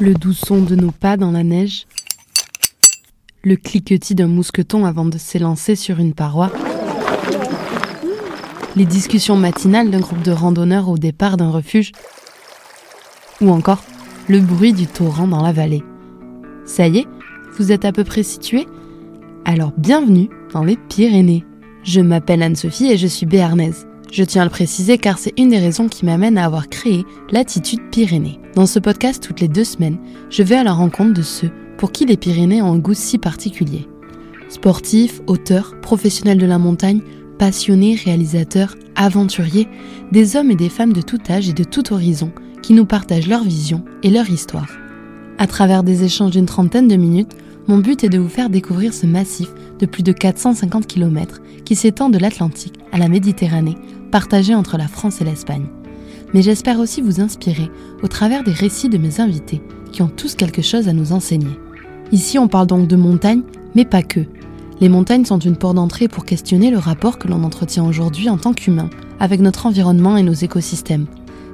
Le doux son de nos pas dans la neige. Le cliquetis d'un mousqueton avant de s'élancer sur une paroi. Les discussions matinales d'un groupe de randonneurs au départ d'un refuge. Ou encore le bruit du torrent dans la vallée. Ça y est, vous êtes à peu près situé Alors bienvenue dans les Pyrénées. Je m'appelle Anne-Sophie et je suis béarnaise. Je tiens à le préciser car c'est une des raisons qui m'amène à avoir créé l'attitude Pyrénées. Dans ce podcast, toutes les deux semaines, je vais à la rencontre de ceux pour qui les Pyrénées ont un goût si particulier. Sportifs, auteurs, professionnels de la montagne, passionnés, réalisateurs, aventuriers, des hommes et des femmes de tout âge et de tout horizon qui nous partagent leur vision et leur histoire. À travers des échanges d'une trentaine de minutes, mon but est de vous faire découvrir ce massif de plus de 450 km qui s'étend de l'Atlantique à la Méditerranée partagé entre la France et l'Espagne. Mais j'espère aussi vous inspirer au travers des récits de mes invités qui ont tous quelque chose à nous enseigner. Ici, on parle donc de montagnes, mais pas que. Les montagnes sont une porte d'entrée pour questionner le rapport que l'on entretient aujourd'hui en tant qu'humain avec notre environnement et nos écosystèmes.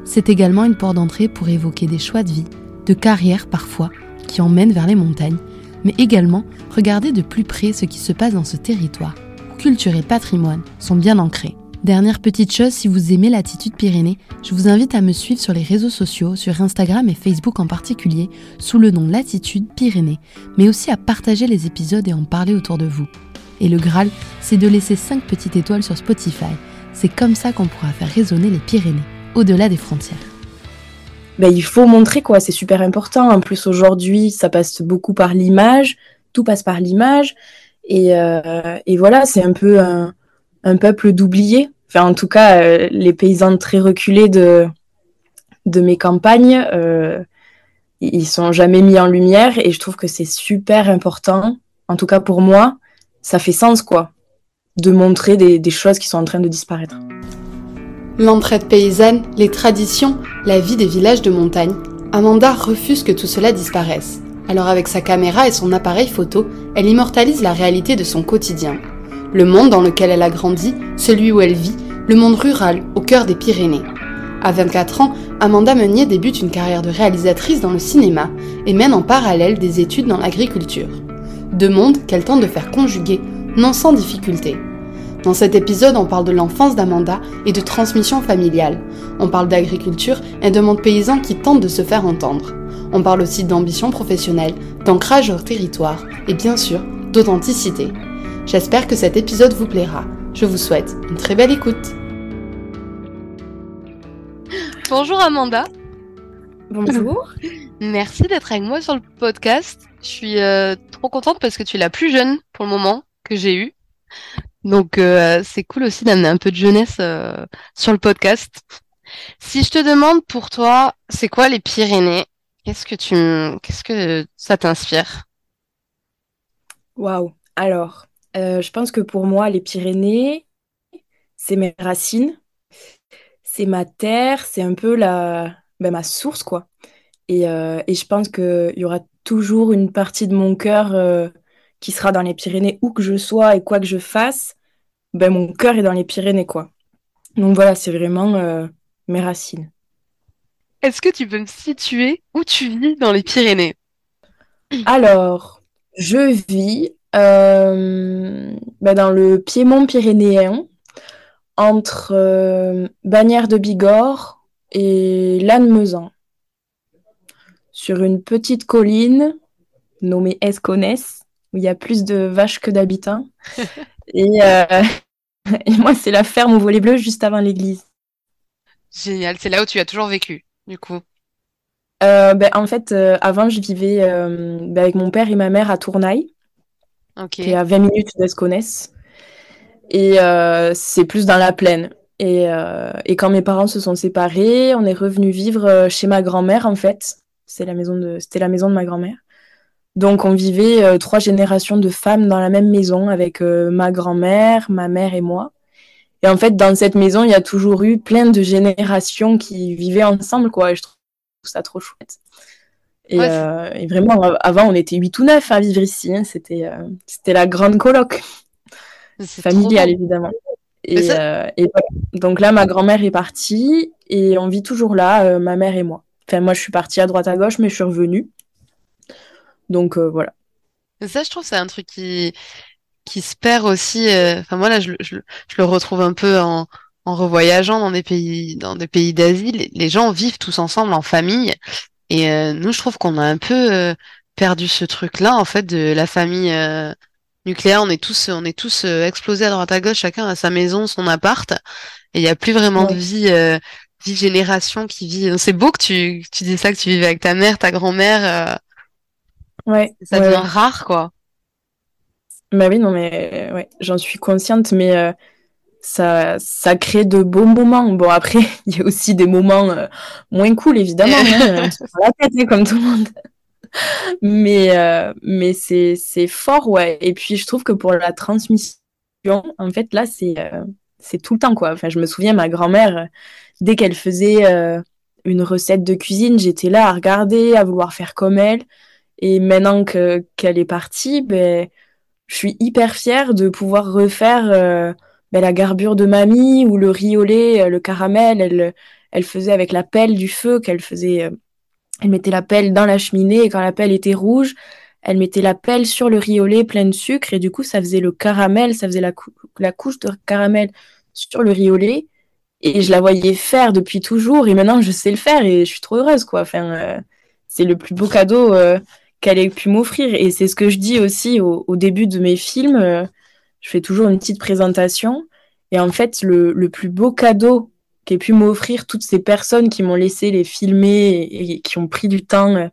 C'est également une porte d'entrée pour évoquer des choix de vie, de carrière parfois, qui emmènent vers les montagnes, mais également regarder de plus près ce qui se passe dans ce territoire, où culture et patrimoine sont bien ancrés. Dernière petite chose, si vous aimez l'attitude Pyrénées, je vous invite à me suivre sur les réseaux sociaux, sur Instagram et Facebook en particulier, sous le nom Latitude Pyrénées, mais aussi à partager les épisodes et en parler autour de vous. Et le Graal, c'est de laisser 5 petites étoiles sur Spotify. C'est comme ça qu'on pourra faire résonner les Pyrénées, au-delà des frontières. Ben, il faut montrer quoi, c'est super important. En plus aujourd'hui, ça passe beaucoup par l'image, tout passe par l'image. Et, euh, et voilà, c'est un peu un, un peuple d'oubliés. Enfin, en tout cas, euh, les paysans très reculés de, de mes campagnes, euh, ils sont jamais mis en lumière et je trouve que c'est super important. En tout cas, pour moi, ça fait sens, quoi, de montrer des, des choses qui sont en train de disparaître. L'entraide paysanne, les traditions, la vie des villages de montagne, Amanda refuse que tout cela disparaisse. Alors avec sa caméra et son appareil photo, elle immortalise la réalité de son quotidien le monde dans lequel elle a grandi, celui où elle vit, le monde rural au cœur des Pyrénées. À 24 ans, Amanda Meunier débute une carrière de réalisatrice dans le cinéma et mène en parallèle des études dans l'agriculture. Deux mondes qu'elle tente de faire conjuguer, non sans difficulté. Dans cet épisode, on parle de l'enfance d'Amanda et de transmission familiale. On parle d'agriculture et de monde paysan qui tente de se faire entendre. On parle aussi d'ambition professionnelle, d'ancrage au territoire et bien sûr d'authenticité. J'espère que cet épisode vous plaira. Je vous souhaite une très belle écoute. Bonjour Amanda. Bonjour. Merci d'être avec moi sur le podcast. Je suis euh, trop contente parce que tu es la plus jeune pour le moment que j'ai eu. Donc euh, c'est cool aussi d'amener un peu de jeunesse euh, sur le podcast. Si je te demande pour toi, c'est quoi les Pyrénées? Qu'est-ce que tu qu'est-ce que ça t'inspire? Waouh. Alors, euh, je pense que pour moi, les Pyrénées, c'est mes racines, c'est ma terre, c'est un peu la, ben, ma source, quoi. Et, euh, et je pense qu'il y aura toujours une partie de mon cœur euh, qui sera dans les Pyrénées, où que je sois et quoi que je fasse, ben, mon cœur est dans les Pyrénées, quoi. Donc voilà, c'est vraiment mes racines. Est-ce que tu peux me situer où tu vis dans les Pyrénées? Alors, je vis bah, dans le Piémont pyrénéen, entre euh, Bagnères de Bigorre et Lannemezan, sur une petite colline nommée Esconès, où il y a plus de vaches que d'habitants. et, euh, et, moi, c'est la ferme au volet bleu juste avant l'église. Génial, c'est là où tu as toujours vécu, du coup. Euh, ben, en fait, euh, avant, je vivais ben, avec mon père et ma mère à Tournaille qui est à 20 minutes d'Esconès. Et euh, c'est plus dans la plaine. Et, euh, et, quand mes parents se sont séparés, on est revenu vivre euh, chez ma grand-mère, en fait. C'est la maison de, c'était la maison de ma grand-mère. Donc, on vivait trois générations de femmes dans la même maison avec ma grand-mère, ma mère et moi. Et en fait, dans cette maison, il y a toujours eu plein de générations qui vivaient ensemble, quoi. Et je trouve ça trop chouette. Euh, et, vraiment, avant, on était 8 ou 9 à vivre ici. Hein. C'était, euh, c'était la grande coloc. Familiale, évidemment. Euh, et, donc là, ma grand-mère est partie et on vit toujours là, ma mère et moi. Enfin, moi, je suis partie à droite à gauche, mais je suis revenue. Donc voilà. Ça, je trouve, c'est un truc qui, qui se perd aussi. Enfin, moi, là, je, je, je, le retrouve un peu en, en revoyageant dans des pays, dans des pays d'Asie. Les gens vivent tous ensemble en famille. Et nous, je trouve qu'on a un peu perdu ce truc-là, en fait, de la famille nucléaire. On est tous, on est tous explosés à droite à gauche, chacun à sa maison, son appart. Et il n'y a plus vraiment de vie, vie génération qui vit. C'est beau que tu, tu dis ça, que tu vivais avec ta mère, ta grand-mère. Ouais. Ça devient rare, quoi. Bah oui, non, mais ouais, j'en suis consciente, mais euh, ça, ça crée de beaux moments. Bon, après, il y a aussi des moments euh, moins cool, évidemment. hein, la tête, hein, comme tout le monde. mais euh, mais c'est, c'est fort, ouais. Et puis, je trouve que pour la transmission, en fait, là, c'est, c'est tout le temps, quoi. Enfin, je me souviens, ma grand-mère, dès qu'elle faisait une recette de cuisine, j'étais là à regarder, à vouloir faire comme elle. Et maintenant que, qu'elle est partie, ben, je suis hyper fière de pouvoir refaire euh, ben, la garbure de mamie ou le riz au lait, euh, le caramel. Elle, elle faisait avec la pelle du feu qu'elle faisait. Euh, elle mettait la pelle dans la cheminée et quand la pelle était rouge, elle mettait la pelle sur le riz au lait plein de sucre et du coup ça faisait le caramel, ça faisait la, couche de caramel sur le riz au lait. Et je la voyais faire depuis toujours et maintenant je sais le faire et je suis trop heureuse quoi. Enfin, c'est le plus beau cadeau qu'elle ait pu m'offrir. Et c'est ce que je dis aussi au, début de mes films. Euh, je fais toujours une petite présentation. Et en fait, le, le plus beau cadeau qu'aient pu m'offrir toutes ces personnes qui m'ont laissé les filmer et, qui ont pris du temps, euh,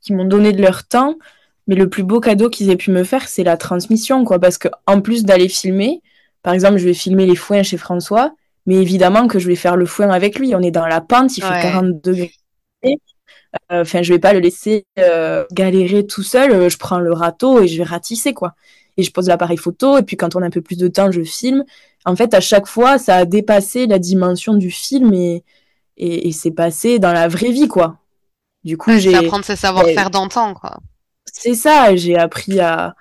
qui m'ont donné de leur temps, mais le plus beau cadeau qu'ils aient pu me faire, c'est la transmission, quoi. Parce que en plus d'aller filmer, par exemple, je vais filmer les foins chez François, mais évidemment que je vais faire le foin avec lui. On est dans la pente, il fait 40 degrés. Euh, enfin, je vais pas le laisser euh, galérer tout seul. Euh, je prends le râteau et je vais ratisser, quoi. Et je pose l'appareil photo. Et puis, quand on a un peu plus de temps, je filme. En fait, à chaque fois, ça a dépassé la dimension du film et, et, c'est passé dans la vraie vie, quoi. Du coup, j'ai. apprendre ses savoir-faire d'antan, quoi. C'est ça. J'ai appris à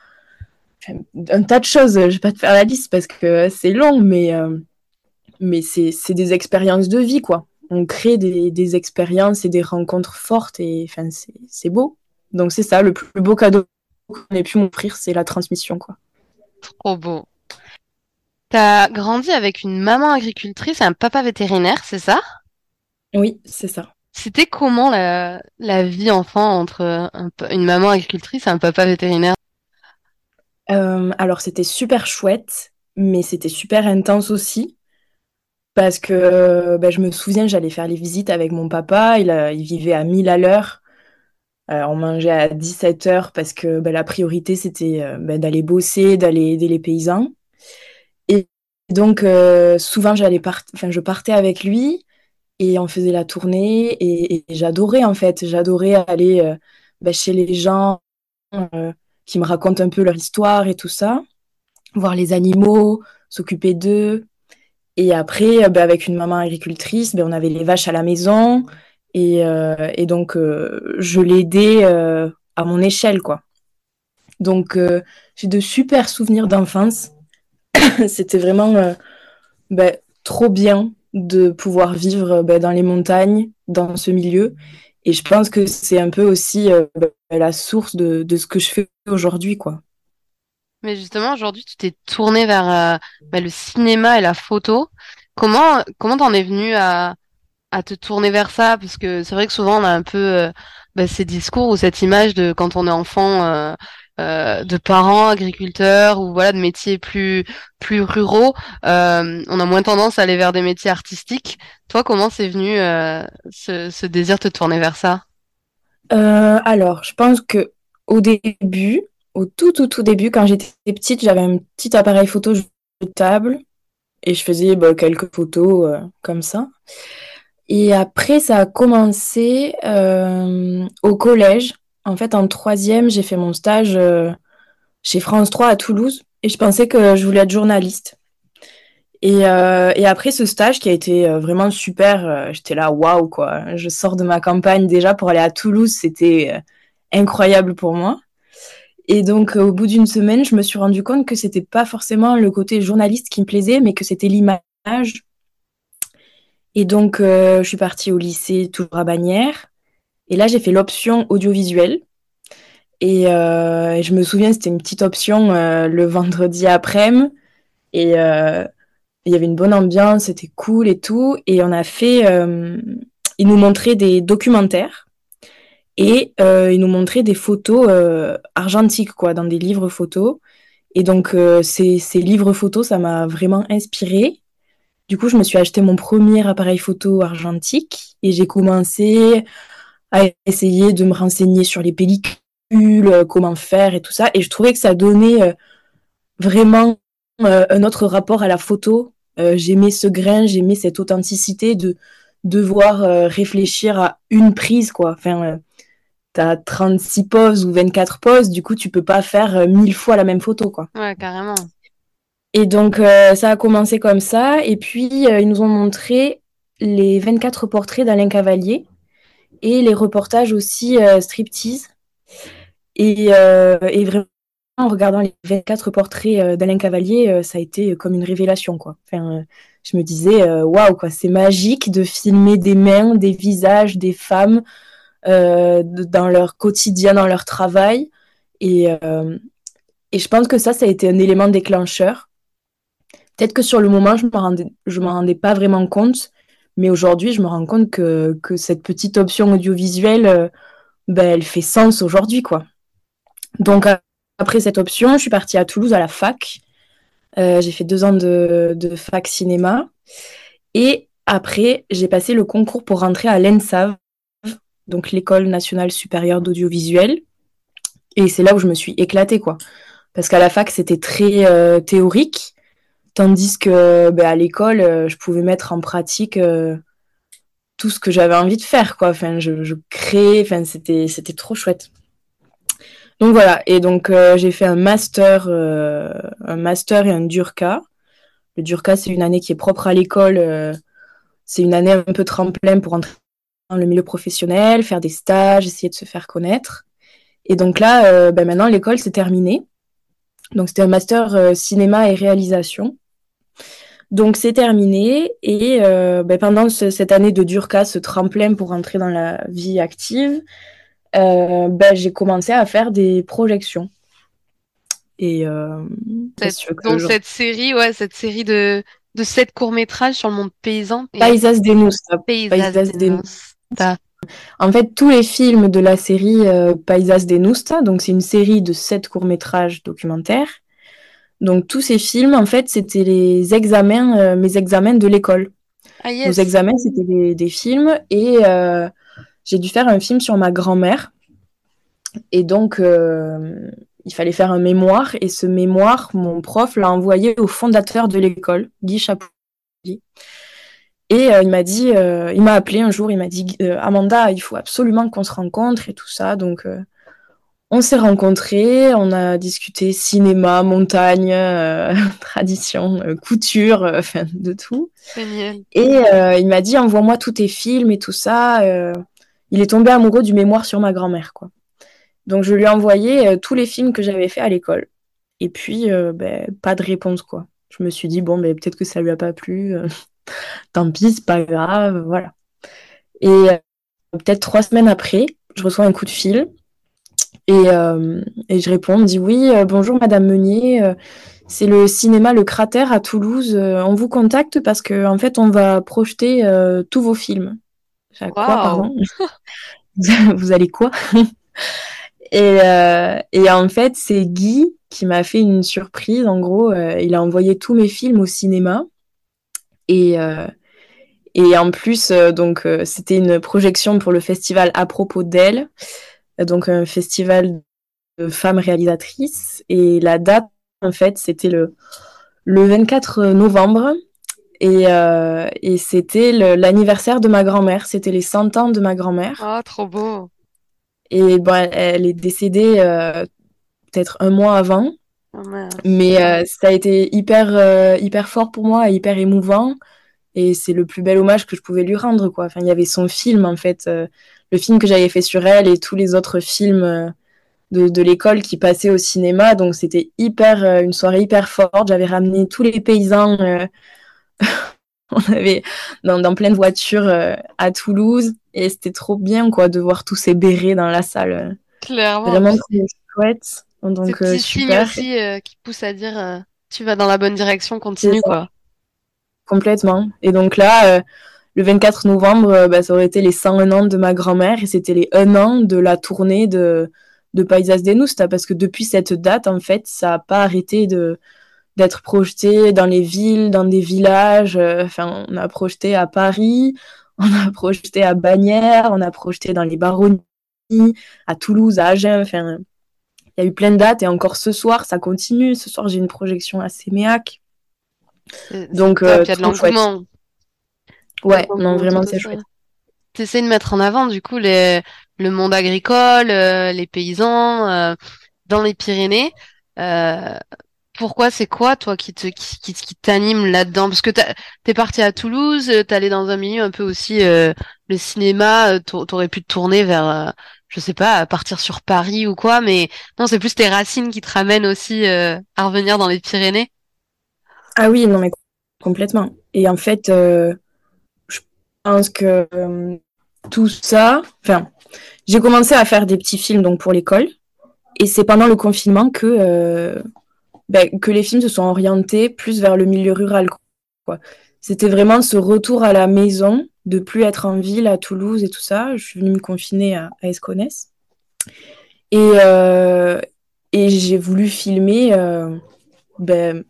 un tas de choses. Je vais pas te faire la liste parce que c'est long, mais mais c'est des expériences de vie, quoi on crée des, expériences et des rencontres fortes et enfin c'est beau. Donc c'est ça, le plus beau cadeau qu'on ait pu m'offrir, c'est la transmission quoi. Trop beau. T'as grandi avec une maman agricultrice et un papa vétérinaire, c'est ça? Oui, c'est ça. C'était comment la, vie enfant entre une maman agricultrice et un papa vétérinaire? Euh, Alors c'était super chouette, mais c'était super intense aussi. Parce que bah, je me souviens, j'allais faire les visites avec mon papa, il, il vivait à 1000 à l'heure. Euh, on mangeait à 17 heures parce que bah, la priorité c'était euh, bah, d'aller bosser, d'aller aider les paysans. Et donc euh, souvent j'allais enfin, je partais avec lui et on faisait la tournée et, j'adorais en fait, j'adorais aller chez les gens qui me racontent un peu leur histoire et tout ça, voir les animaux, s'occuper d'eux. Et après, avec une maman agricultrice, on avait les vaches à la maison. Et, euh, et donc, euh, je l'aidais à mon échelle, quoi. Donc, j'ai de super souvenirs d'enfance. C'était vraiment bah, trop bien de pouvoir vivre dans les montagnes, dans ce milieu. Et je pense que c'est un peu aussi la source de, de, ce que je fais aujourd'hui, quoi. Mais justement, aujourd'hui, tu t'es tourné vers euh, le cinéma et la photo. Comment comment t'en es venu à, à te tourner vers ça Parce que c'est vrai que souvent on a un peu euh, bah, ces discours ou cette image de quand on est enfant euh, euh de parents agriculteurs ou voilà de métiers plus plus ruraux, on a moins tendance à aller vers des métiers artistiques. Toi, comment c'est venu ce, désir de te tourner vers ça? Alors, je pense que au début, au tout, tout, tout début, quand j'étais petite, j'avais un petit appareil photo jetable et je faisais bah, quelques photos comme ça. Et après, ça a commencé euh, au collège. En fait, en troisième, j'ai fait mon stage euh, chez France 3 à Toulouse et je pensais que je voulais être journaliste. Et, et après ce stage qui a été vraiment super, j'étais là, waouh, quoi. Je sors de ma campagne déjà pour aller à Toulouse, c'était incroyable pour moi. Et donc, euh, au bout d'une semaine, je me suis rendu compte que c'était pas forcément le côté journaliste qui me plaisait, mais que c'était l'image. Et donc, euh, je suis partie au lycée, toujours à Bagnères. Et là, j'ai fait l'option audiovisuel. Et, je me souviens, c'était une petite option le vendredi après-midi. Et il y avait une bonne ambiance, c'était cool et tout. Et on a fait. ils nous montraient des documentaires et euh, il nous montrait des photos euh, argentiques, quoi, dans des livres photos. Et donc, euh, ces, ces, livres photos, ça m'a vraiment inspiré. Du coup, je me suis acheté mon premier appareil photo argentique et j'ai commencé à essayer de me renseigner sur les pellicules, comment faire et tout ça. Et je trouvais que ça donnait vraiment un autre rapport à la photo. j'aimais ce grain, j'aimais cette authenticité de devoir réfléchir à une prise, quoi. Enfin, t'as 36 poses ou 24 poses, du coup, tu peux pas faire euh, mille fois la même photo, quoi. Ouais, carrément. Et donc, euh, ça a commencé comme ça. Et puis, euh, ils nous ont montré les 24 portraits d'Alain Cavalier et les reportages aussi striptease. Et, vraiment, en regardant les 24 portraits d'Alain Cavalier, ça a été comme une révélation, quoi. Enfin, je me disais, waouh, quoi, c'est magique de filmer des mains, des visages, des femmes. Euh, dans leur quotidien, dans leur travail. Et, euh, et je pense que ça, ça a été un élément déclencheur. Peut-être que sur le moment, je ne m'en rendais pas vraiment compte, mais aujourd'hui, je me rends compte que, que cette petite option audiovisuelle, euh, ben, elle fait sens aujourd'hui. quoi. Donc, après cette option, je suis partie à Toulouse à la fac. j'ai fait deux ans de, de, fac cinéma. Et après, j'ai passé le concours pour rentrer à l'ENSAV, donc l'école nationale supérieure d'audiovisuel. Et c'est là où je me suis éclatée, quoi. Parce qu'à la fac, c'était très euh, théorique, tandis que ben, à l'école, euh, je pouvais mettre en pratique euh, tout ce que j'avais envie de faire, quoi. Enfin, je, je créais, enfin, c'était, trop chouette. Donc voilà, et donc j'ai fait un master, un master et un DURCA. Le DURCA, c'est une année qui est propre à l'école. c'est une année un peu tremplin pour entrer le milieu professionnel, faire des stages, essayer de se faire connaître. Et donc là, euh, ben maintenant, l'école, s'est terminée. Donc c'était un master euh, cinéma et réalisation. Donc c'est terminé et euh, ben, pendant cette année de Durka, ce tremplin pour entrer dans la vie active, ben, j'ai commencé à faire des projections. Et donc cette série, ouais, cette série de, de sept courts métrages sur le monde paysan. Paisas des Paisas des en fait, tous les films de la série euh, Paisas de Nusta, donc c'est une série de sept courts-métrages documentaires. Donc tous ces films, en fait, c'était les examens, euh, mes examens de l'école. Ah, yes. Nos examens, c'était des, films et euh, j'ai dû faire un film sur ma grand-mère. Et donc, il fallait faire un mémoire et ce mémoire, mon prof l'a envoyé au fondateur de l'école, Guy Chapouli. Et euh, il m'a dit, euh, il m'a appelé un jour, il m'a dit euh, Amanda, il faut absolument qu'on se rencontre et tout ça. Donc on s'est rencontrés, on a discuté cinéma, montagne, tradition, couture, enfin de tout. Génial. Et il m'a dit envoie-moi tous tes films et tout ça. il est tombé amoureux du mémoire sur ma grand-mère, quoi. Donc je lui ai envoyé tous les films que j'avais fait à l'école. Et puis, ben, pas de réponse, quoi. Je me suis dit, bon, ben, peut-être que ça lui a pas plu tant pis, c'est pas grave, voilà. Et euh, peut-être trois semaines après, je reçois un coup de fil et, euh, je réponds, on me dit oui, euh, bonjour Madame Meunier, c'est le cinéma Le Cratère à Toulouse. on vous contacte parce qu'en en fait, on va projeter tous vos films. Quoi, pardon Vous allez quoi? Et, et, en fait, c'est Guy qui m'a fait une surprise. En gros, il a envoyé tous mes films au cinéma. Et, euh, et en plus, euh, donc, euh, c'était une projection pour le festival à propos d'elle, donc un festival de femmes réalisatrices. Et la date, en fait, c'était le, le 24 novembre. Et, et c'était l'anniversaire de ma grand-mère. C'était les 100 ans de ma grand-mère. Ah, trop beau. Et bon, elle, est décédée peut-être un mois avant. Oh, Mais euh, ça a été hyper, euh, hyper fort pour moi, hyper émouvant. Et c'est le plus bel hommage que je pouvais lui rendre, quoi. Enfin, il y avait son film, en fait, euh, le film que j'avais fait sur elle et tous les autres films de, de l'école qui passaient au cinéma. Donc, c'était hyper, une soirée hyper forte. J'avais ramené tous les paysans. On avait dans, dans plein de voitures à Toulouse. Et c'était trop bien, quoi, de voir tous ces bérets dans la salle. Clairement. Vraiment très chouette. Donc, C'est super. aussi qui pousse à dire tu vas dans la bonne direction, continue, quoi. Complètement. Et donc là, le 24 novembre, bah, ça aurait été les 101 ans de ma grand-mère et c'était les 1 an de la tournée de de Paisas de Nusta parce que depuis cette date, en fait, ça n'a pas arrêté de d'être projeté dans les villes, dans des villages. Euh, enfin, on a projeté à Paris, on a projeté à Bagnères, on a projeté dans les baronnies, à Toulouse, à Agen. Enfin, il y a eu plein de dates et encore ce soir, ça continue. Ce soir, j'ai une projection à Séméac. Donc, euh, y a de l'engouement. Ouais, non, vraiment, c'est chouette. Tu essaies de mettre en avant, du coup, les, le monde agricole, euh, les paysans euh, dans les Pyrénées. Euh, pourquoi c'est quoi toi qui te qui, qui, t'anime là-dedans? Parce que t'es parti à Toulouse, t'es allé dans un milieu un peu aussi le cinéma, t'aurais pu te tourner vers je sais pas, partir sur Paris ou quoi, mais non, c'est plus tes racines qui te ramènent aussi à revenir dans les Pyrénées. Ah oui, non mais complètement. Et en fait, pense que tout ça, enfin, j'ai commencé à faire des petits films donc pour l'école. Et c'est pendant le confinement que, euh, ben, que les films se sont orientés plus vers le milieu rural. C'était vraiment ce retour à la maison, de plus être en ville, à Toulouse et tout ça. Je suis venue me confiner à, à. Et, euh, et j'ai voulu filmer euh, ben,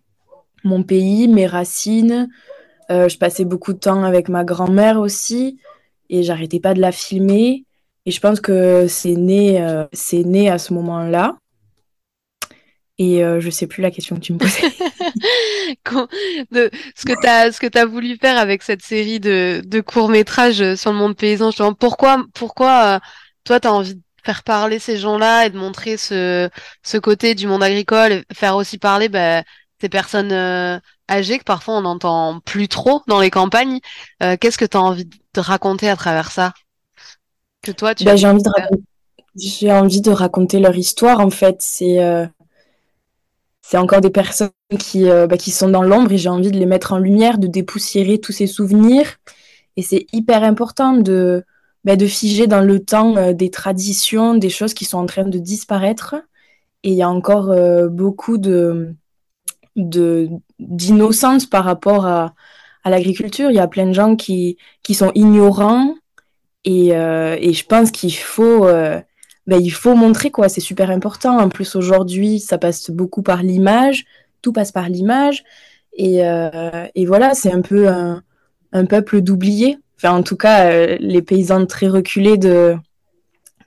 mon pays, mes racines. Je passais beaucoup de temps avec ma grand-mère aussi. Et j'arrêtais pas de la filmer. Et je pense que c'est né, euh, c'est né à ce moment-là. Et euh, je sais plus la question que tu me posais. ce que tu as voulu faire avec cette série de, de courts-métrages sur le monde paysan, pourquoi pourquoi euh, toi tu as envie de faire parler ces gens-là et de montrer ce ce côté du monde agricole et faire aussi parler bah, ces personnes âgées que parfois on n'entend plus trop dans les campagnes. Qu'est-ce que tu as envie de raconter à travers ça? Que toi tu bah, j'ai envie de j'ai envie de raconter leur histoire en fait. C'est euh, c'est encore des personnes qui euh, bah, qui sont dans l'ombre et j'ai envie de les mettre en lumière de dépoussiérer tous ces souvenirs. Et c'est hyper important de bah, de figer dans le temps euh, des traditions des choses qui sont en train de disparaître. Et il y a encore beaucoup de de d'innocence par rapport à à l'agriculture il y a plein de gens qui qui sont ignorants et, euh, et je pense qu'il faut, euh, ben, il faut montrer quoi. C'est super important. En plus aujourd'hui, ça passe beaucoup par l'image. Tout passe par l'image. Et, euh, et voilà, c'est un peu un, peuple d'oubliés. Enfin, en tout cas, les paysans très reculés de,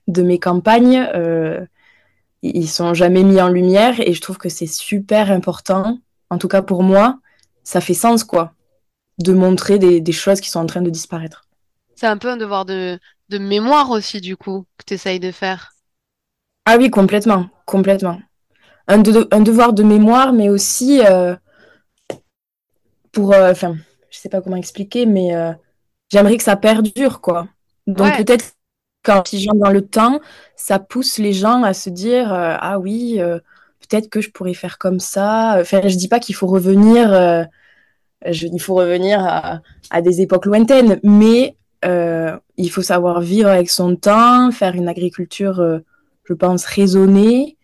de mes campagnes, ils sont jamais mis en lumière. Et je trouve que c'est super important. En tout cas pour moi, ça fait sens quoi, de montrer des, des choses qui sont en train de disparaître. C'est un peu un devoir de, de mémoire aussi, du coup, que tu essayes de faire. Ah oui, complètement, complètement. Un, un devoir de mémoire, mais aussi euh, pour. Euh, enfin, je sais pas comment expliquer, mais euh, j'aimerais que ça perdure, quoi. Donc peut-être quand ils gens dans le temps, ça pousse les gens à se dire Ah oui, peut-être que je pourrais faire comme ça. Enfin, je dis pas qu'il faut revenir. Je, il faut revenir à, des époques lointaines, mais euh, il faut savoir vivre avec son temps, faire une agriculture, euh, je pense, raisonnée.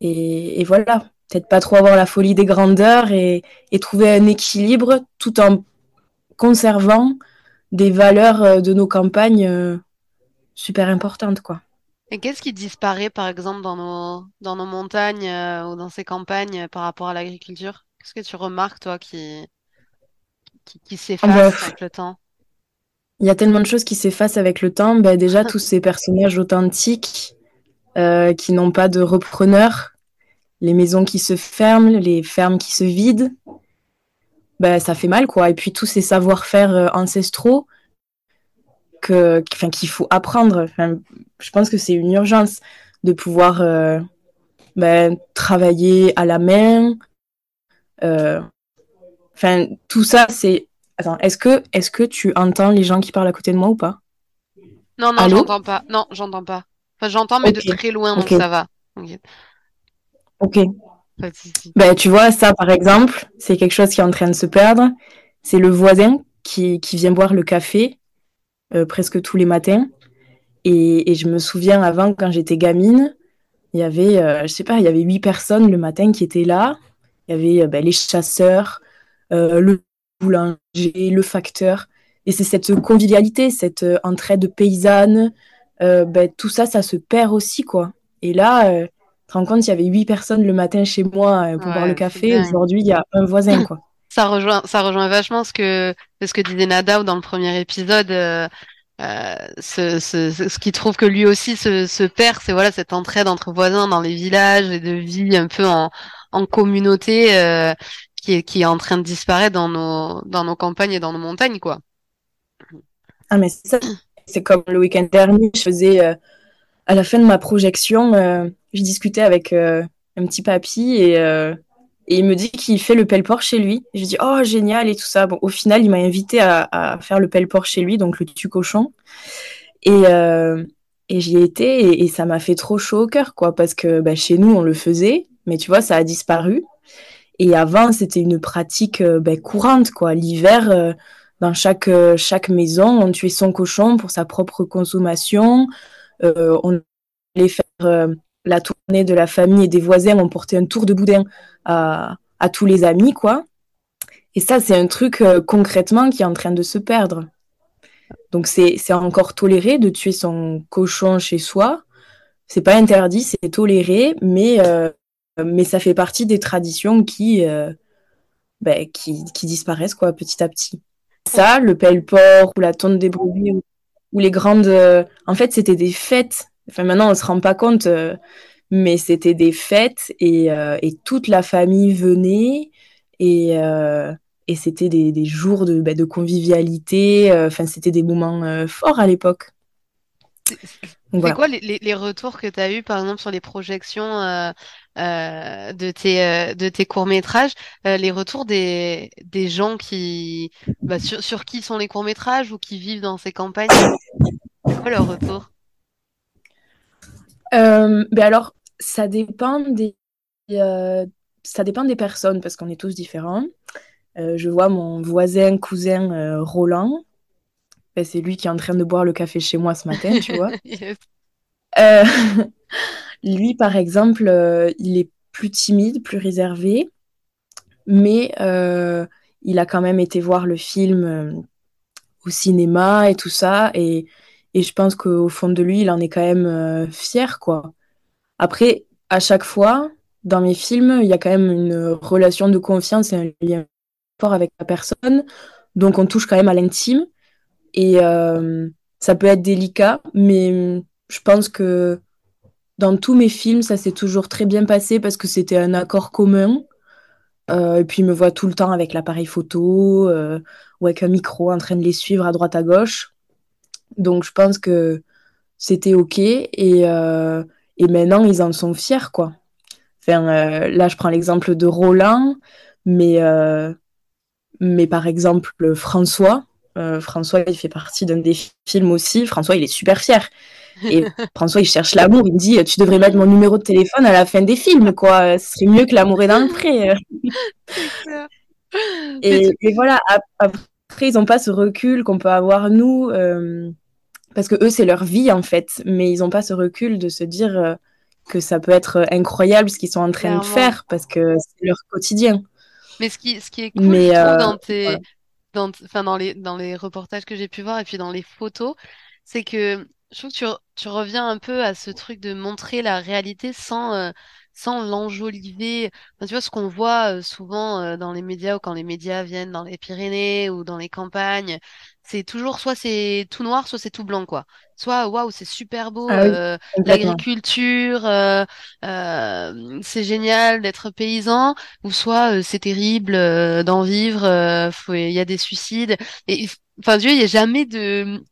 Et, voilà, peut-être pas trop avoir la folie des grandeurs et, trouver un équilibre tout en conservant des valeurs euh, de nos campagnes super importantes, quoi. Et qu'est-ce qui disparaît, par exemple, dans nos, dans nos montagnes ou dans ces campagnes par rapport à l'agriculture? Qu'est-ce que tu remarques, toi, qui, qui, qui s'efface ah bah, avec le temps? Il y a tellement de choses qui s'effacent avec le temps. Bah, déjà, tous ces personnages authentiques euh, qui n'ont pas de repreneur, les maisons qui se ferment, les fermes qui se vident, bah, ça fait mal, quoi. Et puis tous ces savoir-faire euh, ancestraux que, qu'il faut apprendre. Je pense que c'est une urgence de pouvoir euh, bah, travailler à la main. Enfin, tout ça, c'est Attends, est-ce que, est que tu entends les gens qui parlent à côté de moi ou pas? Non, non, j'entends pas. Non, j'entends pas. Enfin, j'entends, mais de très loin, donc ça va. Ok. Ben, tu vois, ça, par exemple, c'est quelque chose qui est en train de se perdre. C'est le voisin qui, qui vient boire le café euh, presque tous les matins. Et, je me souviens avant, quand j'étais gamine, il y avait, euh, je sais pas, il y avait huit personnes le matin qui étaient là. Il y avait euh, ben, les chasseurs, euh, le boulanger, le facteur. Et c'est cette convivialité, cette entraide paysanne, ben, tout ça, ça se perd aussi, quoi. Et là, tu te rends compte, il y avait huit personnes le matin chez moi pour boire le café. Aujourd'hui, il y a un voisin, quoi. Ça rejoint, ça rejoint vachement ce que, ce que disait Nadao dans le premier épisode. Euh, ce, ce, ce qui trouve que lui aussi se, se perd, c'est voilà cette entraide entre voisins dans les villages et de vie un peu en, en communauté euh, qui, est, qui est en train de disparaître dans nos, dans nos campagnes et dans nos montagnes, quoi. Ah, mais ça. C'est comme le week-end dernier, je faisais, euh, à la fin de ma projection, euh, je discutais avec un petit papy et et il me dit qu'il fait le pelle-port chez lui. je dis, oh, génial et tout ça. Bon, au final, il m'a invité à, faire le pelle-port chez lui, donc le tu cochon. Et, euh, et j'y ai été et, ça m'a fait trop chaud au cœur, quoi, parce que bah, chez nous, on le faisait, mais tu vois, ça a disparu. Et avant, c'était une pratique euh, bah, courante, quoi. L'hiver, euh, dans chaque, chaque maison, on tuait son cochon pour sa propre consommation. on allait faire la tournée de la famille et des voisins, on portait un tour de boudin à, tous les amis, quoi. Et ça, c'est un truc euh, concrètement qui est en train de se perdre. Donc, c'est encore toléré de tuer son cochon chez soi. C'est pas interdit, c'est toléré, mais, euh, mais ça fait partie des traditions qui, euh, ben, qui, qui, disparaissent, quoi, petit à petit. Ça, le pelle-port ou la tonte des brebis ou, les grandes. en fait, c'était des fêtes. Enfin, maintenant, on se rend pas compte mais c'était des fêtes et, euh, et, toute la famille venait et, euh, et c'était des, des, jours de, bah, de convivialité. Euh, enfin, c'était des moments forts à l'époque. C'est quoi les, les, retours que tu as eu par exemple, sur les projections de tes, de tes courts-métrages? Les retours des, des gens qui, bah, sur, sur, qui sont les courts-métrages ou qui vivent dans ces campagnes? C'est quoi leur retour? Ben alors, ça dépend des, euh, ça dépend des personnes parce qu'on est tous différents. Euh, je vois mon voisin, cousin euh, Roland. Ben, c'est lui qui est en train de boire le café chez moi ce matin, tu vois. lui, par exemple, il est plus timide, plus réservé, mais il a quand même été voir le film au cinéma et tout ça. Et, et je pense qu'au fond de lui, il en est quand même fier, quoi. Après, à chaque fois, dans mes films, il y a quand même une relation de confiance et un lien fort avec la personne. Donc, on touche quand même à l'intime. Et euh, ça peut être délicat, mais je pense que dans tous mes films, ça s'est toujours très bien passé parce que c'était un accord commun. Euh, et puis, il me voit tout le temps avec l'appareil photo euh, ou avec un micro en train de les suivre à droite à gauche. Donc, je pense que c'était OK. Et, et maintenant, ils en sont fiers, quoi. Enfin, euh, là, je prends l'exemple de Roland, mais, euh, mais par exemple, François. Euh, François, il fait partie d'un des films aussi. François, il est super fier. Et François, il cherche l'amour. Il me dit Tu devrais mettre mon numéro de téléphone à la fin des films, quoi. Ce serait mieux que l'amour est dans le pré. et, et, voilà, après, ils n'ont pas ce recul qu'on peut avoir, nous parce que eux, c'est leur vie en fait, mais ils n'ont pas ce recul de se dire euh, que ça peut être incroyable ce qu'ils sont en train de faire parce que c'est leur quotidien. Mais ce qui, ce qui est cool mais, euh, dans, tes, dans, dans, les, dans les reportages que j'ai pu voir et puis dans les photos, c'est que je trouve que tu, tu, reviens un peu à ce truc de montrer la réalité sans, euh, sans l'enjoliver. tu vois, ce qu'on voit souvent dans les médias ou quand les médias viennent dans les Pyrénées ou dans les campagnes, c'est toujours soit c'est tout noir, soit c'est tout blanc, quoi. Soit waouh, c'est super beau, ah euh, l'agriculture, euh, euh, c'est génial d'être paysan, ou soit c'est terrible d'en vivre, il y a des suicides. Et enfin, Dieu, il n'y a jamais de,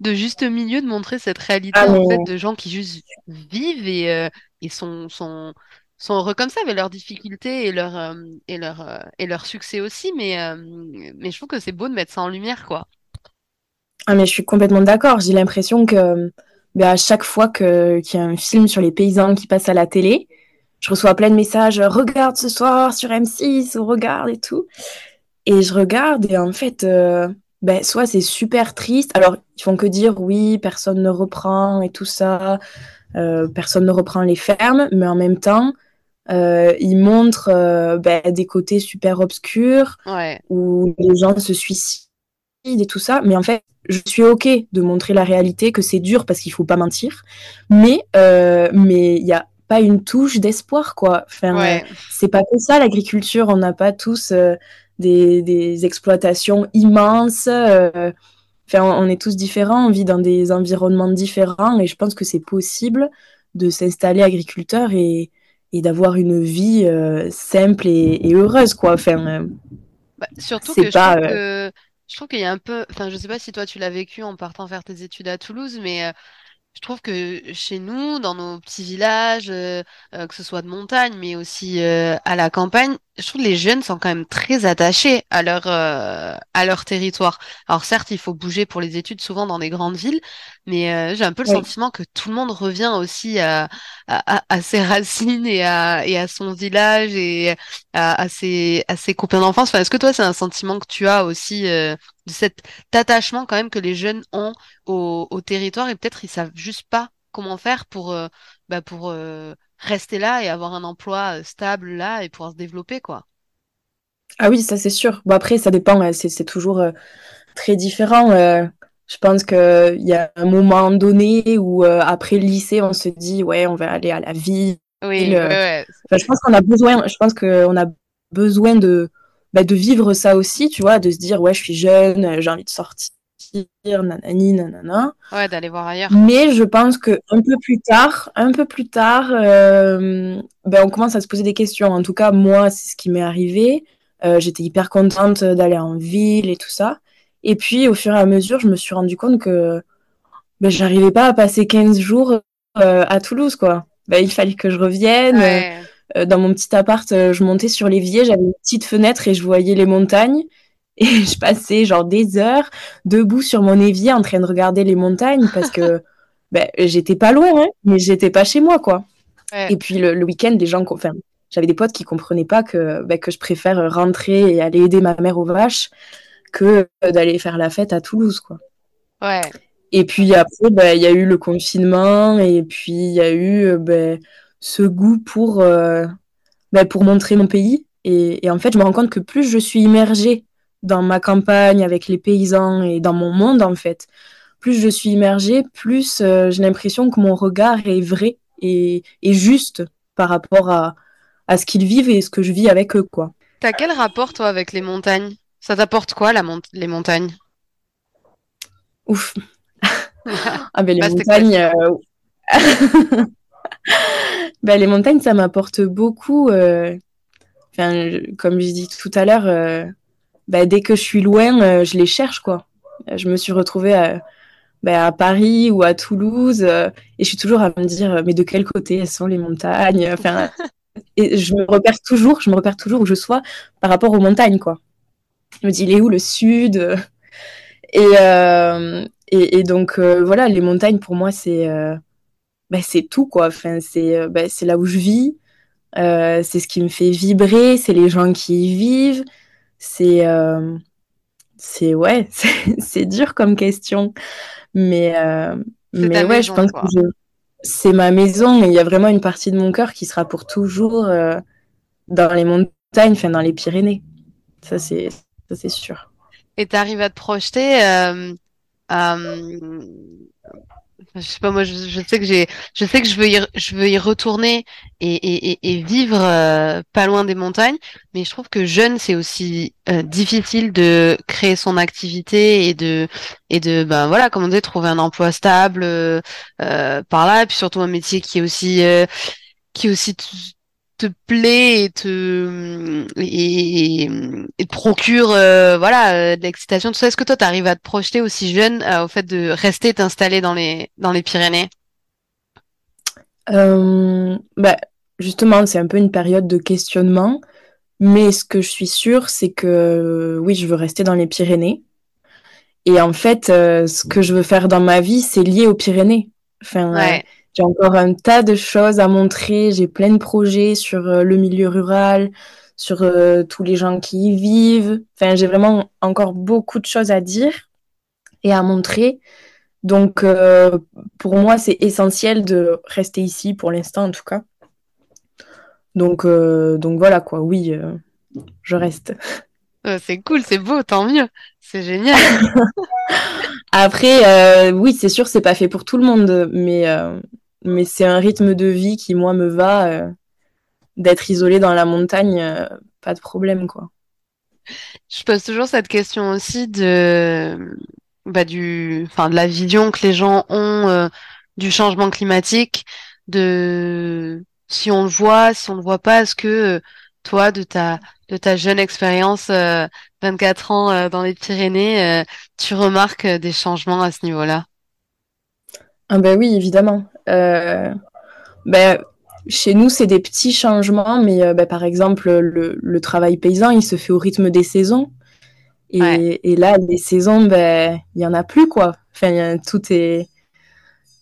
de, juste milieu de montrer cette réalité ah en fait de gens qui juste vivent et, et sont, sont sont heureux comme ça avec leurs difficultés et leur et leur et leur succès aussi mais mais je trouve que c'est beau de mettre ça en lumière quoi ah, mais je suis complètement d'accord. J'ai l'impression que ben, à chaque fois que, qu'il y a un film sur les paysans qui passe à la télé, je reçois plein de messages regarde ce soir sur M6 ou regarde et tout. Et je regarde et en fait, euh, ben, soit c'est super triste. Alors, ils font que dire oui, personne ne reprend et tout ça, euh, personne ne reprend les fermes, mais en même temps, euh, ils montrent ben, des côtés super obscurs où les gens se suicident et tout ça. Mais en fait, je suis ok de montrer la réalité, que c'est dur parce qu'il faut pas mentir, mais mais il y a pas une touche d'espoir quoi. Enfin, c'est pas que ça l'agriculture. On n'a pas tous des, exploitations immenses. Euh, enfin, on, est tous différents, on vit dans des environnements différents et je pense que c'est possible de s'installer agriculteur et, d'avoir une vie euh, simple et, heureuse, quoi. Enfin, euh, bah, surtout que, pas, je trouve qu'il y a un peu, enfin, je sais pas si toi tu l'as vécu en partant faire tes études à Toulouse, mais je trouve que chez nous, dans nos petits villages, euh, euh, que ce soit de montagne, mais aussi euh, à la campagne, je trouve que les jeunes sont quand même très attachés à leur à leur territoire. Alors certes, il faut bouger pour les études, souvent dans des grandes villes, mais j'ai un peu le sentiment que tout le monde revient aussi à, à, à, ses racines et à et à son village et à, ses à ses copains d'enfance. Enfin, est-ce que toi, c'est un sentiment que tu as aussi de cet attachement quand même que les jeunes ont au, au territoire et peut-être ils savent juste pas comment faire pour, euh, bah pour euh, rester là et avoir un emploi euh, stable là et pouvoir se développer quoi. Ah oui, ça c'est sûr. Bon après ça dépend, c'est toujours très différent. je pense qu'il y a un moment donné où après le lycée on se dit ouais on va aller à la ville. Oui, je pense qu'on a besoin, je pense qu'on a besoin de bah, de vivre ça aussi, tu vois, de se dire, ouais, je suis jeune, j'ai envie de sortir, nanani, nanana. Ouais, d'aller voir ailleurs. Mais je pense que un peu plus tard, un peu plus tard, euh, ben, on commence à se poser des questions. En tout cas, moi, c'est ce qui m'est arrivé. Euh, j'étais hyper contente d'aller en ville et tout ça. Et puis, au fur et à mesure, je me suis rendu compte que ben, j'arrivais pas à passer 15 jours euh, à Toulouse, quoi. Ben, il fallait que je revienne. Ouais. Dans mon petit appart, je montais sur l'évier, j'avais une petite fenêtre et je voyais les montagnes. Et je passais genre des heures debout sur mon évier en train de regarder les montagnes parce que ben, j'étais pas loin, hein, mais j'étais pas chez moi, quoi. Et puis le, week-end, les gens, enfin, j'avais des potes qui comprenaient pas que, ben, que je préfère rentrer et aller aider ma mère aux vaches que d'aller faire la fête à Toulouse, quoi. Ouais. Et puis après, ben, il y a eu le confinement et puis il y a eu ben, ce goût pour, euh, bah, pour montrer mon pays. Et, en fait, je me rends compte que plus je suis immergée dans ma campagne avec les paysans et dans mon monde, en fait, plus je suis immergée, plus euh, j'ai l'impression que mon regard est vrai et, et juste par rapport à, à ce qu'ils vivent et ce que je vis avec eux, quoi. T'as quel rapport, toi, avec les montagnes? Ça t'apporte quoi, la les montagnes? Ouf Ah ben les montagnes... Euh, bah, les montagnes, ça m'apporte beaucoup. Euh, comme je dis tout à l'heure, euh, bah, dès que je suis loin, euh, je les cherche. quoi. Je me suis retrouvée à, bah, à Paris ou à Toulouse et je suis toujours à me dire mais de quel côté elles sont les montagnes? Enfin, Et je me repère toujours, je me repère toujours où je sois par rapport aux montagnes. quoi. Je me dis, il est où le sud? Et, et, et, donc, voilà, les montagnes, pour moi, c'est bah, c'est tout, quoi. Enfin, c'est euh, bah, là où je vis, euh, c'est ce qui me fait vibrer, c'est les gens qui y vivent, c'est. Euh, c'est ouais, c'est dur comme question. Mais, mais ouais, je pense que c'est ma maison il y a vraiment une partie de mon cœur qui sera pour toujours dans les montagnes, enfin dans les Pyrénées. Ça, c'est sûr. Et tu arrives à te projeter je sais pas, moi, je, sais que j'ai, je sais que je veux y, je veux y retourner et, et, et vivre euh, pas loin des montagnes. Mais je trouve que jeune, c'est aussi euh, difficile de créer son activité et de, et de, ben voilà, comment dire, trouver un emploi stable euh, par là, et puis surtout un métier qui est aussi, qui est aussi te plaît et te et, et te procure euh, voilà euh, de l'excitation tout ça. Est-ce que toi tu arrives à te projeter aussi jeune euh, au fait de rester t'installer dans les dans les Pyrénées? Bah, justement c'est un peu une période de questionnement mais ce que je suis sûre c'est que oui je veux rester dans les Pyrénées. Et en fait ce que je veux faire dans ma vie c'est lié aux Pyrénées. Enfin j'ai encore un tas de choses à montrer. J'ai plein de projets sur euh, le milieu rural, sur tous les gens qui y vivent. Enfin, j'ai vraiment encore beaucoup de choses à dire et à montrer. Donc, pour moi, c'est essentiel de rester ici pour l'instant, en tout cas. Donc, donc voilà quoi. Oui, je reste. c'est cool, c'est beau, tant mieux. C'est génial. Après, euh, oui, c'est sûr, c'est pas fait pour tout le monde, mais, euh, mais c'est un rythme de vie qui, moi, me va. Euh, d'être isolé dans la montagne, pas de problème, quoi. Je pose toujours cette question aussi de, bah, du, enfin, de la vision que les gens ont du changement climatique, de si on le voit, si on le voit pas, est-ce que toi, de ta, de ta jeune expérience, 24 euh, ans euh, dans les Pyrénées, euh, tu remarques des changements à ce niveau-là? Ah ben oui, évidemment. ben, chez nous, c'est des petits changements, mais ben, par exemple, le, travail paysan, il se fait au rythme des saisons. Et, là, les saisons, ben, il n'y en a plus, quoi. Enfin, tout est,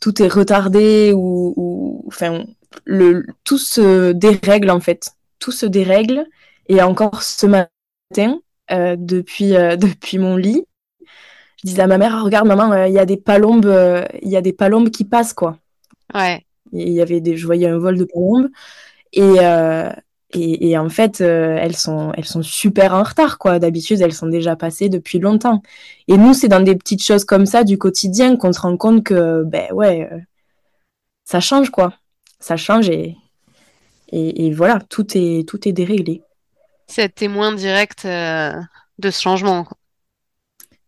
tout est retardé ou, enfin, le, tout se dérègle, en fait tout se dérègle. Et encore ce matin, euh, depuis, euh, depuis mon lit, je disais à ma mère, regarde maman, euh, il y a des palombes, il y a des palombes qui passent quoi. Ouais. il y avait des, je voyais un vol de palombes et, et, et, en fait elles sont elles sont super en retard quoi. D'habitude elles sont déjà passées depuis longtemps. Et nous c'est dans des petites choses comme ça du quotidien qu'on se rend compte que ben ouais ça change quoi. Ça change et, et, voilà, tout est, tout est déréglé. C'est témoin direct euh, de ce changement.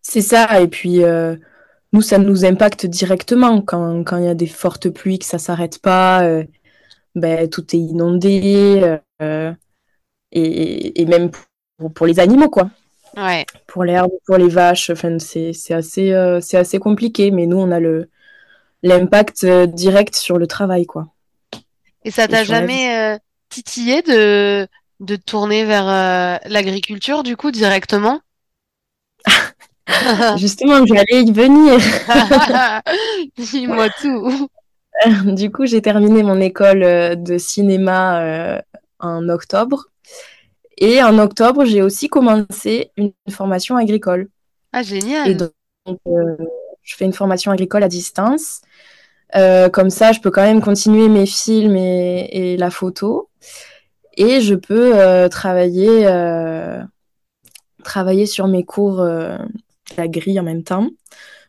C'est ça, et puis euh, nous, ça nous impacte directement quand, quand il y a des fortes pluies, que ça s'arrête pas, euh, ben, tout est inondé, et, et, même pour, pour, les animaux, quoi. Ouais. Pour l'herbe, pour les vaches, enfin, c'est assez, assez compliqué, mais nous, on a le l'impact direct sur le travail, quoi. Et ça t'a jamais euh, titillé de, de tourner vers euh, l'agriculture, du coup, directement? Justement, j'allais y venir. Dis-moi tout. Du coup, j'ai terminé mon école euh, de cinéma en octobre. Et en octobre, j'ai aussi commencé une formation agricole. Ah, génial. Et donc, je fais une formation agricole à distance. Euh, comme ça, je peux quand même continuer mes films et, la photo. Et je peux euh, travailler, euh, travailler sur mes cours la grille en même temps.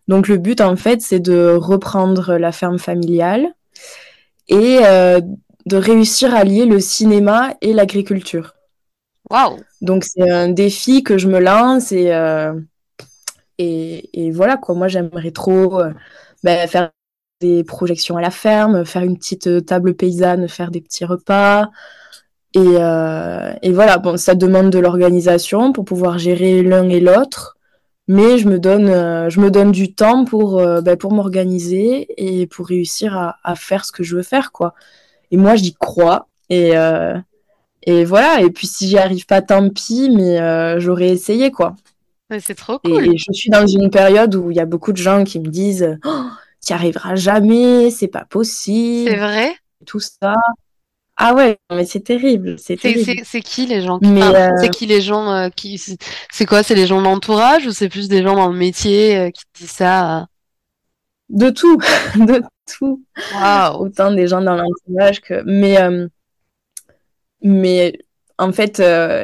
Donc le but, en fait, c'est de reprendre la ferme familiale et de réussir à lier le cinéma et l'agriculture. Waouh Donc c'est un défi que je me lance et, et, et, voilà quoi. Moi j'aimerais trop ben, faire des projections à la ferme, faire une petite euh, table paysanne, faire des petits repas. Et, euh, et voilà, bon, ça demande de l'organisation pour pouvoir gérer l'un et l'autre. Mais je me donne, euh, je me donne du temps pour, ben, pour m'organiser et pour réussir à, à, faire ce que je veux faire, quoi. Et moi, j'y crois. Et, et voilà. Et puis, si j'y arrive pas, tant pis, mais j'aurais essayé, quoi. C'est trop cool. Et, je suis dans une période où il y a beaucoup de gens qui me disent oh, tu arriveras jamais, c'est pas possible. C'est vrai? Tout ça. Ah ouais, mais c'est terrible, c'est C'est qui les gens qui... Euh, c'est qui les gens euh, qui c'est quoi C'est les gens d'entourage ou c'est plus des gens dans le métier euh, qui disent ça De tout, de tout. Autant des gens dans l'entourage que mais mais en fait,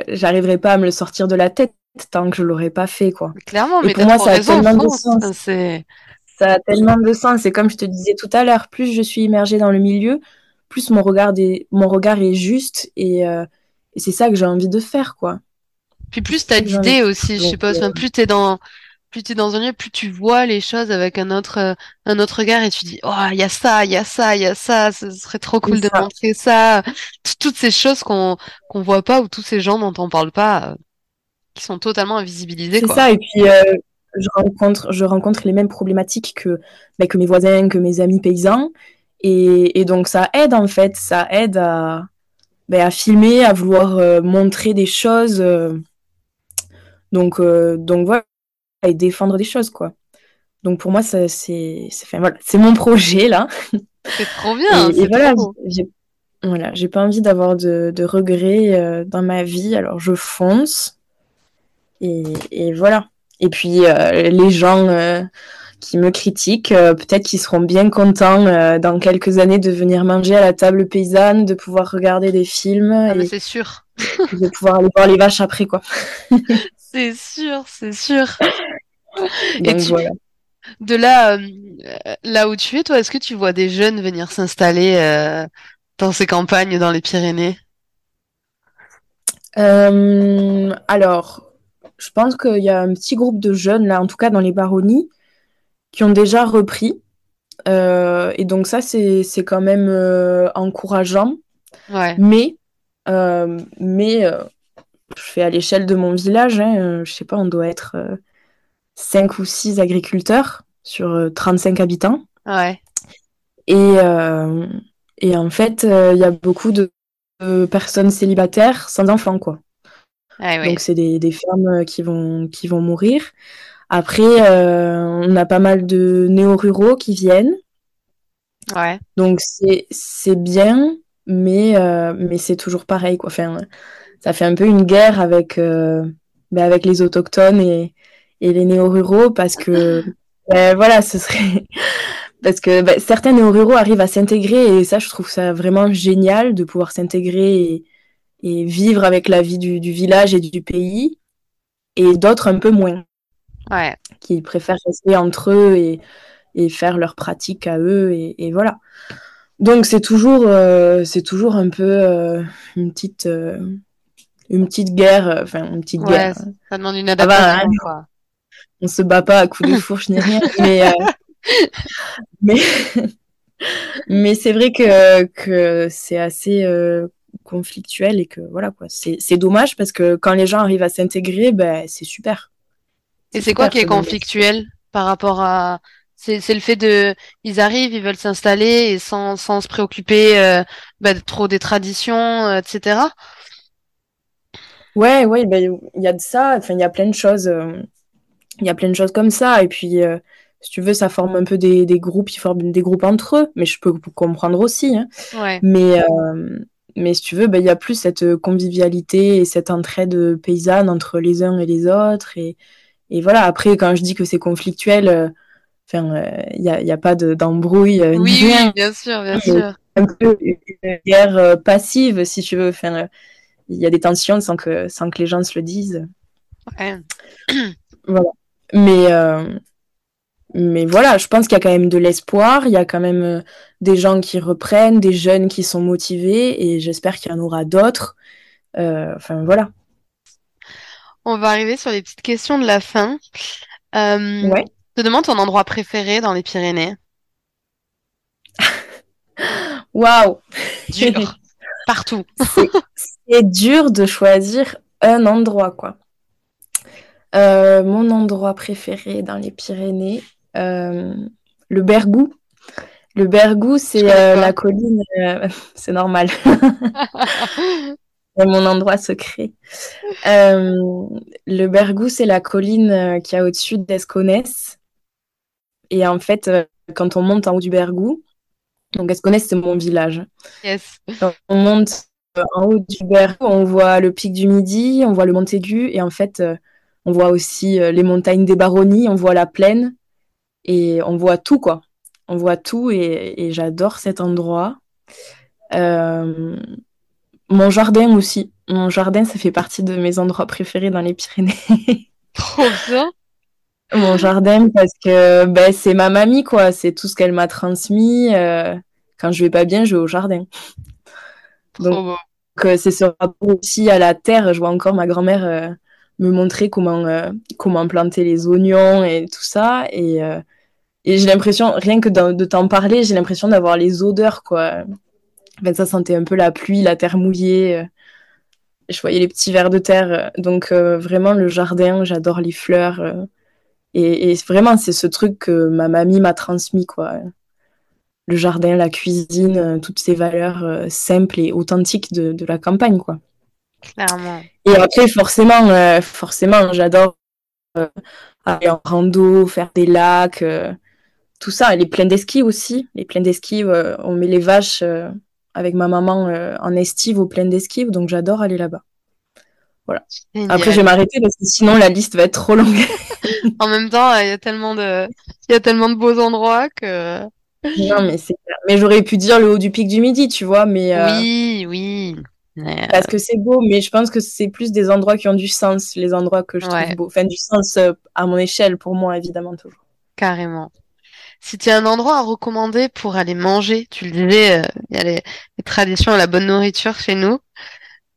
j'arriverai pas à me le sortir de la tête tant que je l'aurais pas fait quoi. Clairement, mais pour moi ça a tellement de sens. C'est ça a tellement de sens. C'est comme je te disais tout à l'heure, plus je suis immergée dans le milieu, plus mon regard est, mon regard est juste et, euh, c'est ça que j'ai envie de faire, quoi. Puis plus tu as d'idées aussi, je suppose. Euh, plus tu es dans plus tu es dans un lieu, plus tu vois les choses avec un autre euh, un autre regard et tu dis oh il y a ça, il y a ça, il y a ça, ce serait trop cool de montrer ça. Toutes ces choses qu'on qu'on voit pas ou tous ces gens dont on parle pas qui sont totalement invisibilisés. C'est ça et puis je rencontre, je rencontre les mêmes problématiques que, ben, que mes voisins, que mes amis paysans. Et, et, donc ça aide en fait, ça aide à, ben, à filmer, à vouloir euh, montrer des choses. Euh, donc, euh, donc voilà, et défendre des choses quoi. Donc pour moi, c'est voilà, mon projet là. C'est trop bien. Et, voilà, Voilà, j'ai pas envie d'avoir de, regrets dans ma vie, alors je fonce. Et, voilà. Et puis les gens qui me critiquent, peut-être qu'ils seront bien contents dans quelques années de venir manger à la table paysanne, de pouvoir regarder des films. Ah, et c'est sûr. de pouvoir aller voir les vaches après, quoi. c'est sûr, c'est sûr. et voilà de là, euh, là où tu es, toi, est-ce que tu vois des jeunes venir s'installer euh, dans ces campagnes dans les Pyrénées? Euh, Alors, je pense qu'il y a un petit groupe de jeunes, là, en tout cas dans les baronnies, qui ont déjà repris. et donc ça, c'est quand même encourageant. Mais, mais je fais à l'échelle de mon village, hein, je sais pas, on doit être 5 ou 6 agriculteurs sur 35 euh, habitants. Ouais. Et, euh, et en fait, euh, il y a beaucoup de, personnes célibataires sans enfants, quoi. Ah Donc, c'est des, des, fermes qui vont, qui vont mourir. Après, on a pas mal de néo-ruraux qui viennent. Ouais. Donc, c'est bien, mais, mais c'est toujours pareil, quoi. Enfin, ça fait un peu une guerre avec, ben, avec les autochtones et, et les néo-ruraux parce que ben, voilà, ce serait parce que ben, certains néo-ruraux arrivent à s'intégrer et ça, je trouve ça vraiment génial de pouvoir s'intégrer et, et, vivre avec la vie du, du village et du pays, et d'autres un peu moins, ouais. qui préfèrent rester entre eux et, et faire leurs pratiques à eux et, et voilà. Donc c'est toujours, euh, c'est toujours un peu euh, une petite, euh, une petite guerre, enfin une petite ouais, guerre. Ça demande une adaptation. Hein. quoi on se bat pas à coups de fourche ni rien, mais mais, mais c'est vrai que, que c'est assez conflictuel et que voilà quoi. C'est dommage parce que quand les gens arrivent à s'intégrer, ben c'est super. Et c'est quoi qui est conflictuel par rapport à c'est le fait de ils arrivent, ils veulent s'installer et sans, sans se préoccuper euh, bah, trop des traditions, etc. Ouais, ouais, ben, il y a de ça. Enfin, il y a plein de choses il y a plein de choses comme ça. Et puis, euh, si tu veux, ça forme un peu des, des, groupes, ils forment des groupes entre eux, mais je peux comprendre aussi. Hein. Mais, euh, mais si tu veux, ben, il y a plus cette convivialité et cette entraide paysanne entre les uns et les autres. Et, et voilà, après, quand je dis que c'est conflictuel, euh, enfin, il n'y a, y a, pas d'embrouille. oui, oui, bien sûr, bien sûr. Un peu une guerre passive, si tu veux. Enfin, il y a des tensions sans que, sans que les gens se le disent. Ouais. Voilà. Mais, euh, mais voilà, je pense qu'il y a quand même de l'espoir, il y a quand même euh, des gens qui reprennent, des jeunes qui sont motivés, et j'espère qu'il y en aura d'autres. Euh, enfin, voilà. On va arriver sur les petites questions de la fin. ouais. Je te demande ton endroit préféré dans les Pyrénées. Waouh Dur. Partout. C'est dur de choisir un endroit, quoi. Euh, mon endroit préféré dans les Pyrénées, euh, le Bergou. Le Bergou, c'est euh, la colline. c'est normal. C'est mon endroit secret. le Bergou, c'est la colline qui a au-dessus d'Esconès. Et en fait, quand on monte en haut du Bergou, donc Esconès, c'est mon village. Yes. on monte en haut du Bergou, on voit le pic du Midi, on voit le Montaigu, et en fait, on voit aussi euh, les montagnes des Baronnies, on voit la plaine et on voit tout quoi. On voit tout et, j'adore cet endroit. Euh, mon jardin aussi. Mon jardin, ça fait partie de mes endroits préférés dans les Pyrénées. Trop bien. Mon jardin parce que ben, c'est ma mamie quoi. C'est tout ce qu'elle m'a transmis. Euh, quand je vais pas bien, je vais au jardin. Donc c'est ce rapport aussi à la terre. Je vois encore ma grand-mère me montrer comment, euh, comment planter les oignons et tout ça. Et, euh, et j'ai l'impression, rien que de, t'en parler, j'ai l'impression d'avoir les odeurs, quoi. En ça sentait un peu la pluie, la terre mouillée. Euh. Je voyais les petits vers de terre. Donc, vraiment, le jardin, j'adore les fleurs. Et, et, vraiment, c'est ce truc que ma mamie m'a transmis, quoi. Le jardin, la cuisine, toutes ces valeurs simples et authentiques de, de la campagne, quoi. Clairement. Et après, forcément, euh, forcément, j'adore euh, aller en rando, faire des lacs, euh, tout ça. Les plaines d'esquí aussi. Les plaines d'esquí, on met les vaches avec ma maman en estive au plein d'esquive, donc j'adore aller là-bas. Voilà. Après, je vais m'arrêter parce que sinon la liste va être trop longue. en même temps, il y a tellement de, il y a tellement de beaux endroits que. Non, mais c'est. Mais j'aurais pu dire le haut du pic du midi, tu vois, mais. Oui, oui. Parce que c'est beau, mais je pense que c'est plus des endroits qui ont du sens, les endroits que je trouve beaux. Enfin, du sens à mon échelle, pour moi, évidemment, toujours. Carrément. Si tu as un endroit à recommander pour aller manger, tu le disais, il y a les, traditions et la bonne nourriture chez nous.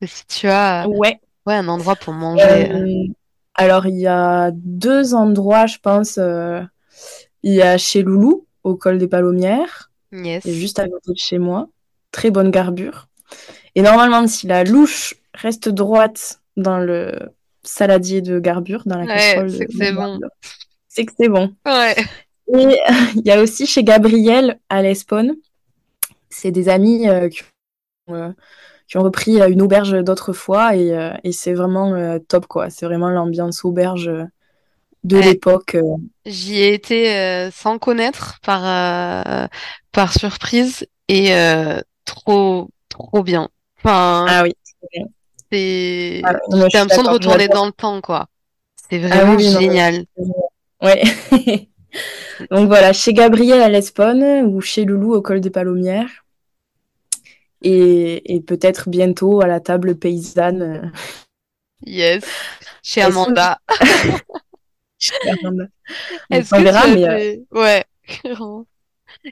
si tu as ouais. Ouais, un endroit pour manger. Euh, alors, il y a deux endroits, je pense. Euh, il y a chez Loulou, au col des Palomières. Yes. juste à côté de chez moi. Très bonne garbure. Et normalement, si la louche reste droite dans le saladier de garbure, dans la casserole. C'est que c'est bon. C'est que c'est bon. Ouais. Et il y a aussi chez Gabriel à l'Espone. C'est des amis euh, qui ont qui ont repris euh, une auberge d'autrefois et, euh, et c'est vraiment euh, top quoi. C'est vraiment l'ambiance auberge de l'époque. J'y ai été sans connaître par par surprise et trop trop bien. Enfin, ah oui. C'est ah, j'ai l'impression de retourner dans le temps quoi. C'est ah vraiment génial. Ouais. Donc voilà, chez Gabriel à l'Espone ou chez Loulou au col des Palomières et, peut-être bientôt à la table paysanne. Yes, chez Amanda. chez Amanda. Est-ce que verra, tu as des... Euh, ouais.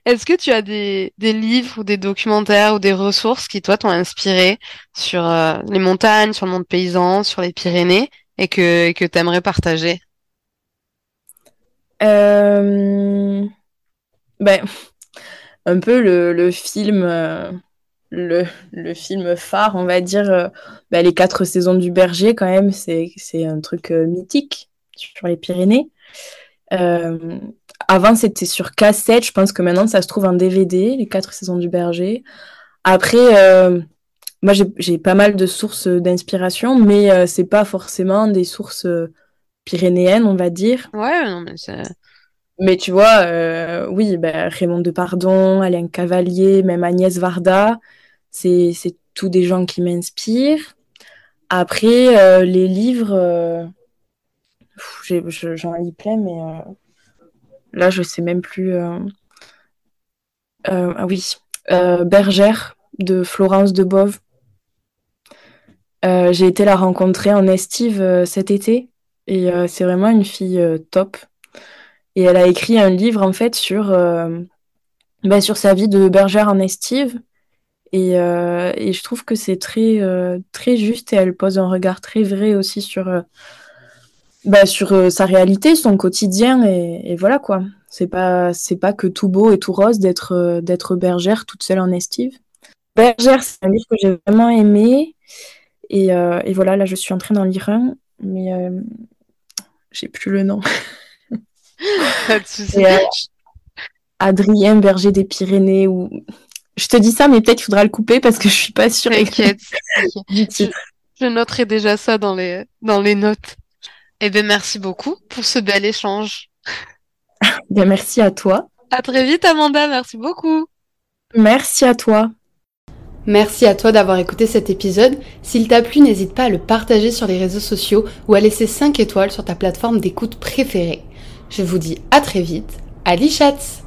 Est-ce que tu as des, des, livres ou des documentaires ou des ressources qui, toi, t'ont inspiré sur euh, les montagnes, sur le monde paysan, sur les Pyrénées et que, que tu aimerais partager? Euh... ben, Un peu le, le film euh, le, le, film phare, on va dire, euh, bah, les quatre saisons du berger, quand même, c'est un truc mythique sur les Pyrénées. Avant, c'était sur cassette. Je pense que maintenant, ça se trouve en DVD, les quatre saisons du berger. Après, moi, j'ai pas mal de sources d'inspiration, mais c'est pas forcément des sources pyrénéennes, on va dire. Ouais, non, mais c'est. Mais tu vois, oui, bah, Raymond Depardon, Alain Cavalier, même Agnès Varda, c'est tous des gens qui m'inspirent. Après, euh, les livres, euh, j'en lis plein, mais euh, là, je sais même plus. ah oui, Bergère de Florence Debove. J'ai été la rencontrer en estive cet été et c'est vraiment une fille top. Et elle a écrit un livre en fait sur, bah, sur sa vie de bergère en estive et, euh, et, je trouve que c'est très, euh, très juste et elle pose un regard très vrai aussi sur, euh, bah, sur sa réalité, son quotidien. Et, voilà quoi. C'est pas, pas que tout beau et tout rose d'être, d'être bergère toute seule en estive. Bergère, c'est un livre que j'ai vraiment aimé. Et, et, voilà, là je suis en train d'en lire un, mais j'ai plus le nom. Adrien Berger des Pyrénées ou je te dis ça, mais peut-être qu'il faudra le couper parce que je suis pas sûre. T'inquiète. je, noterai déjà ça dans les, dans les notes. Eh bien, merci beaucoup pour ce bel échange. bien, merci à toi. À très vite, Amanda. Merci beaucoup. Merci à toi. Merci à toi d'avoir écouté cet épisode. S'il t'a plu, n'hésite pas à le partager sur les réseaux sociaux ou à laisser 5 étoiles sur ta plateforme d'écoute préférée. Je vous dis à très vite. Ali Chats